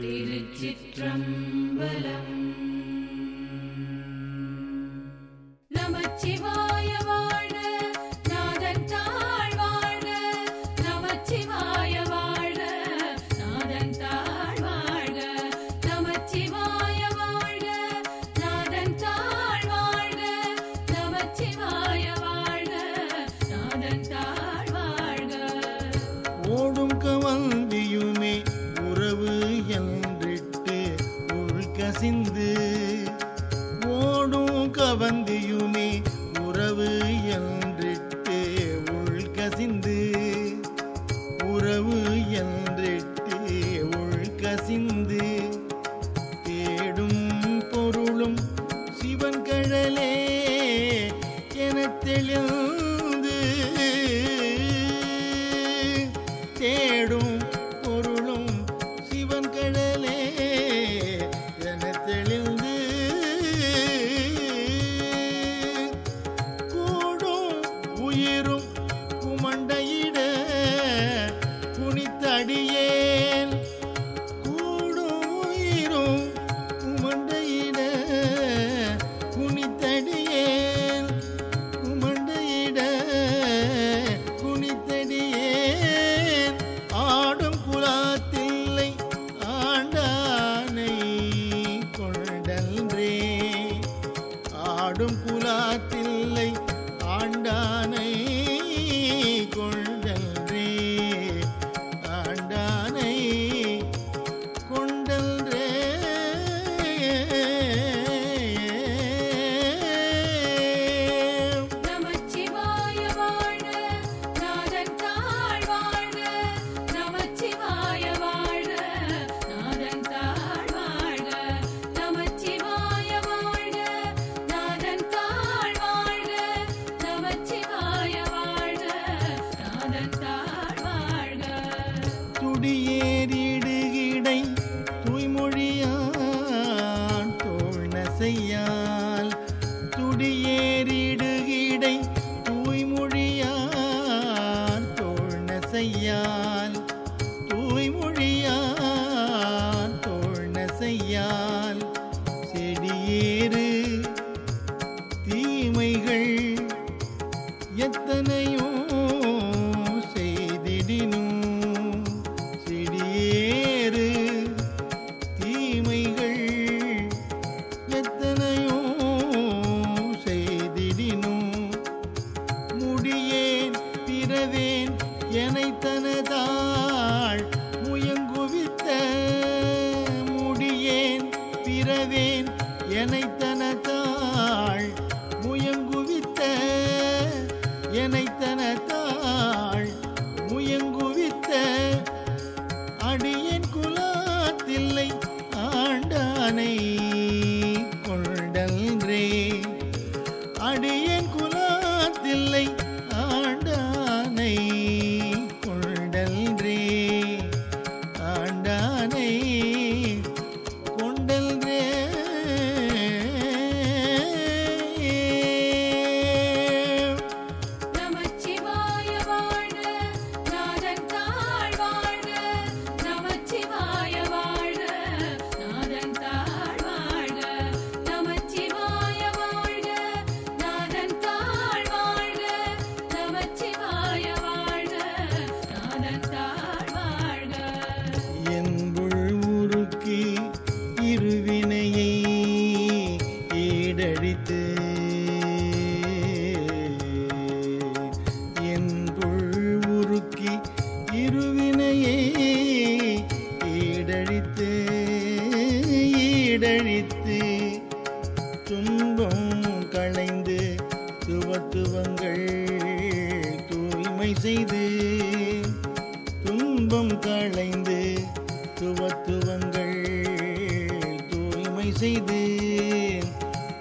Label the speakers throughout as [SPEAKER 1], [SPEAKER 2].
[SPEAKER 1] तिरुचित्रम्बलम्।
[SPEAKER 2] ஓடும் கவந்தியுமே உறவு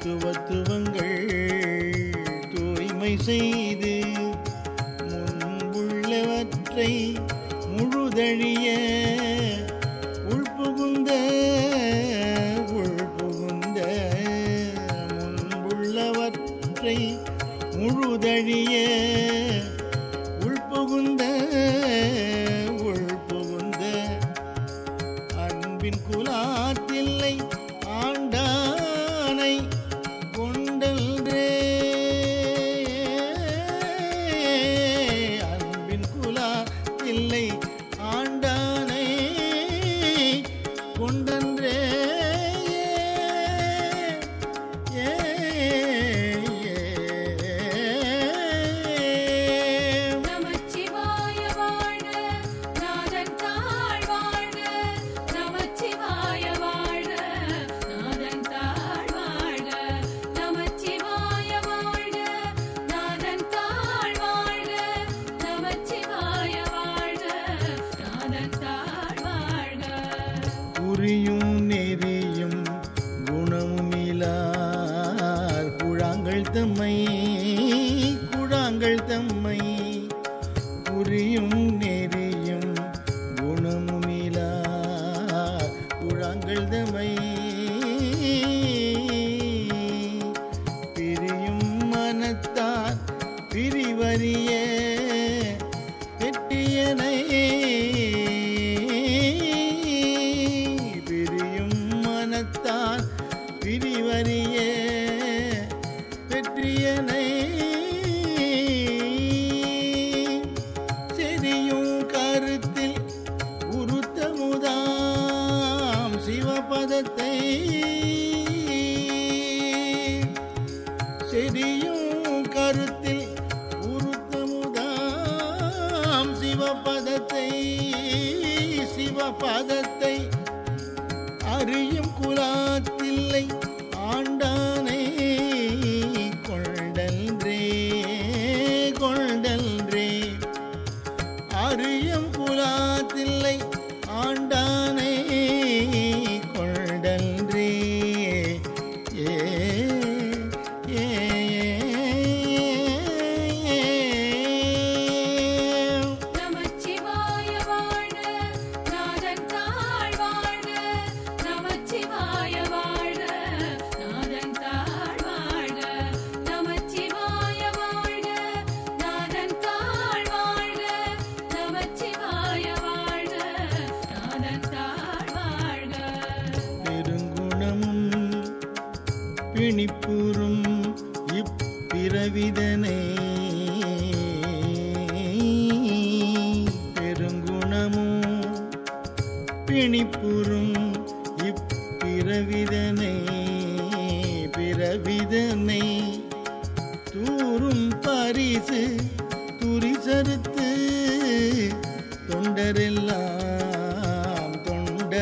[SPEAKER 2] துவத்துவங்கள் தூய்மை செய்து முன்புள்ளவற்றை முழுதழிய உள்புகுந்த உள்புகுந்த முன்புள்ளவற்றை முழுதழிய You.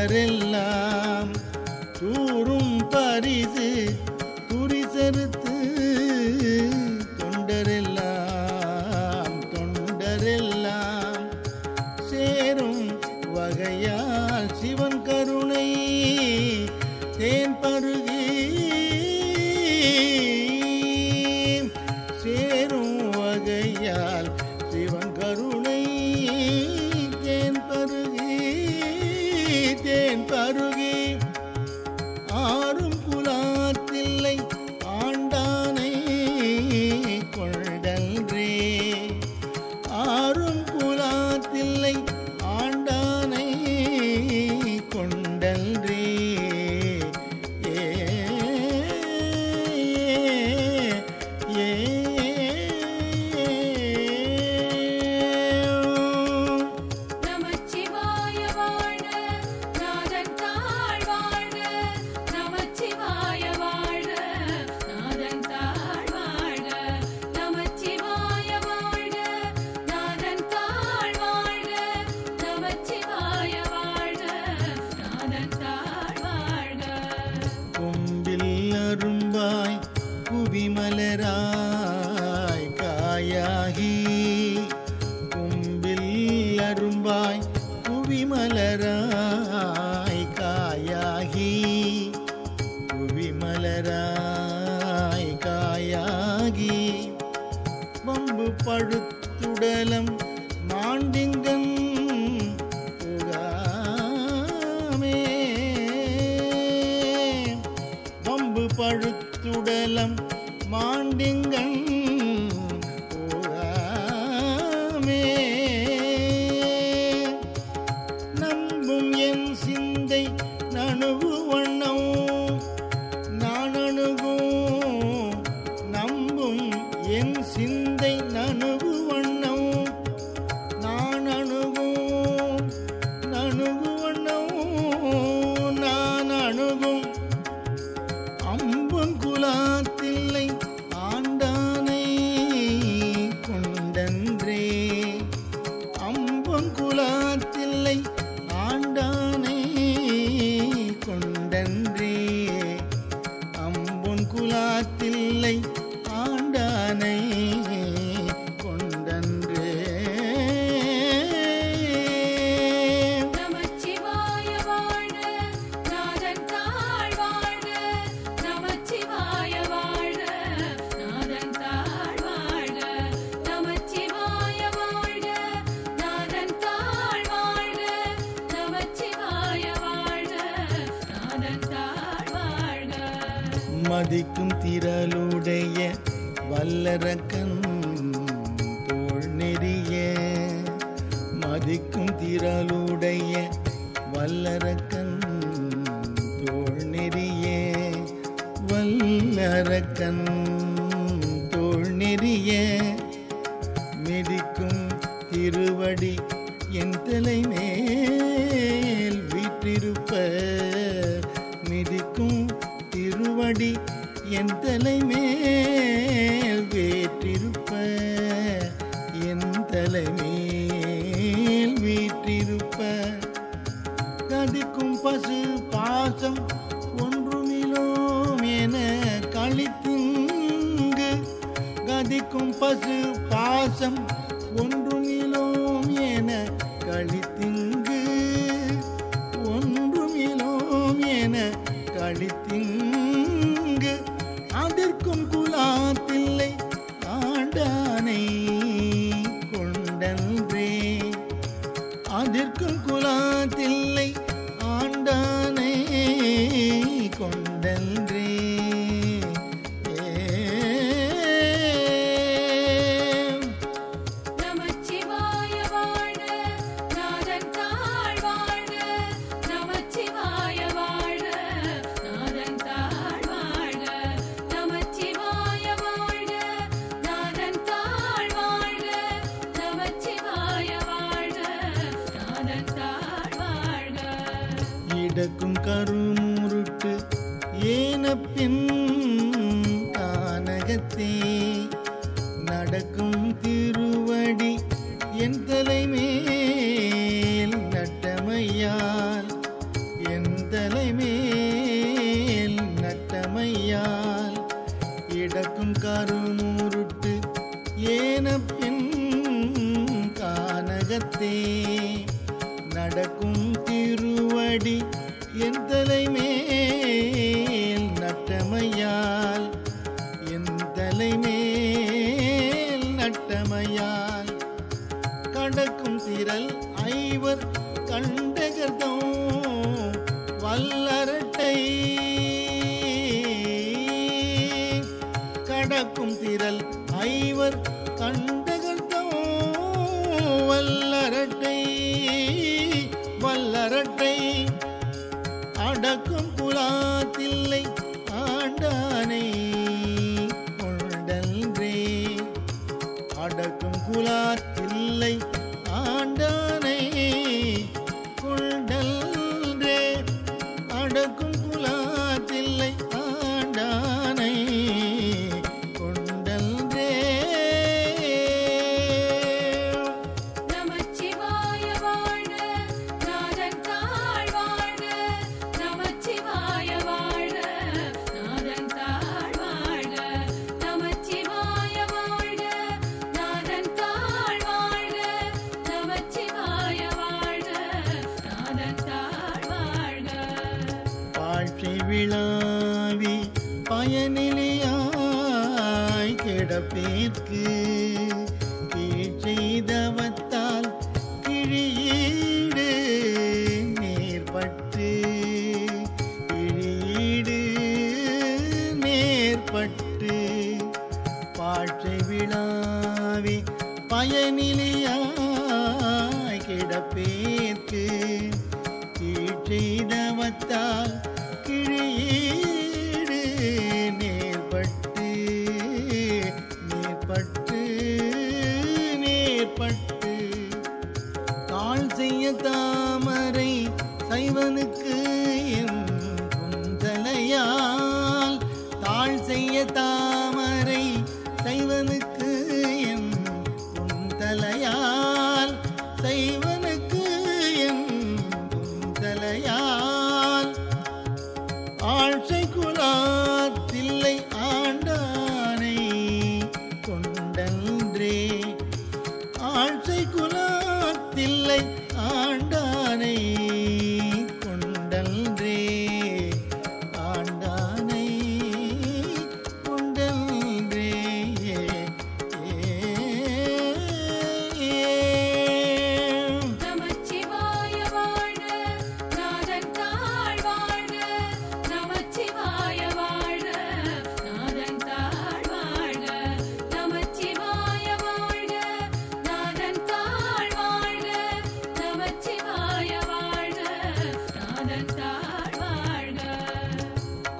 [SPEAKER 2] தொண்டரெல்லாம் தூரும் பரிது குறிசெருத்த வம்பு மாண்டிங்கண் மாண்டிங்கன் நம்பும் என் சிந்தை நணுவு வண்ணம் நான் அணுகும். நம்பும் என் சிந்தை நணுவு வண்ணம் நான் அணுகும். நணுகு வண்ணம் நான் அணுகும். அம்பன் சாதிக்கும் திரளுடைய வல்லரக்கன் தோல் நெறிய. மதிக்கும் திரளுடைய வல்லரக்கன் தோல் நெறிய. வல்லரக்கன் தோல் நெறிய. மிதிக்கும் திருவடி என் தலை மேல் வீற்றிருப்ப. திருவடி என் தலைமேல் வேற்றிருப்ப என் தலைமேல் வீற்றிருப்ப. கதிக்கும் பசு பாசம் ஒன்றுமிலோம் என கழித்துங்கு. கதிக்கும் பசு பாசம் ஒன்றுமிலோம் என கழித்திங்கு. ஒன்றுமிலோம் என கழித்திங்கு. கிடக்கும் கருமுருட்டு ஏனப்பின் தானகத்தே நடக்கும் திருவடி என் தலைமேல் நட்டமையால் என் தலைமேல் நட்டமையால். இடக்கும் கருமுருட்டு ஏனப்பின் பின் கானகத்தே நடக்கும் திருவடி என் தலைமேல் நட்டமையா? பாழ்ச்சை விழாவி பயனிலையாய் கிடப்பேற்கு. கீழ்ச்செய்தவத்தால் கிழியே குந்தலையால்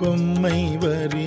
[SPEAKER 2] கொம்மை வரி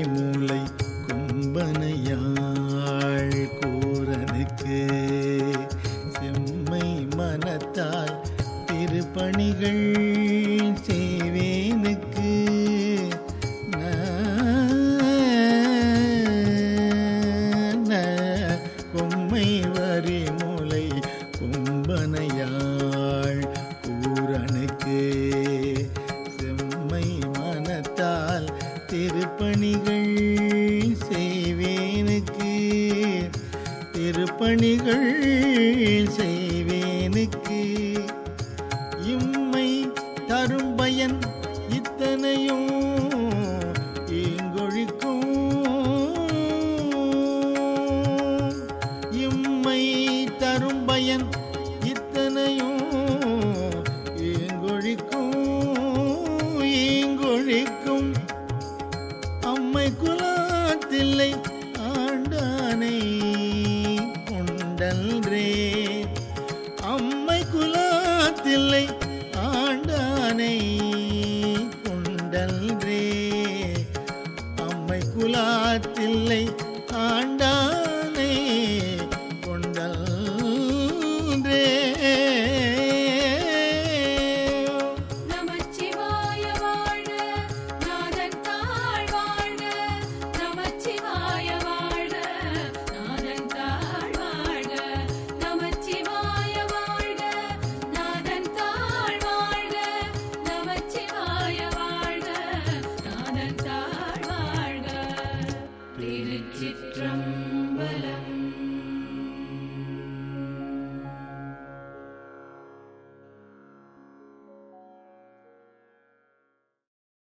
[SPEAKER 2] நன்மை தரும் பயன் இத்தனையும்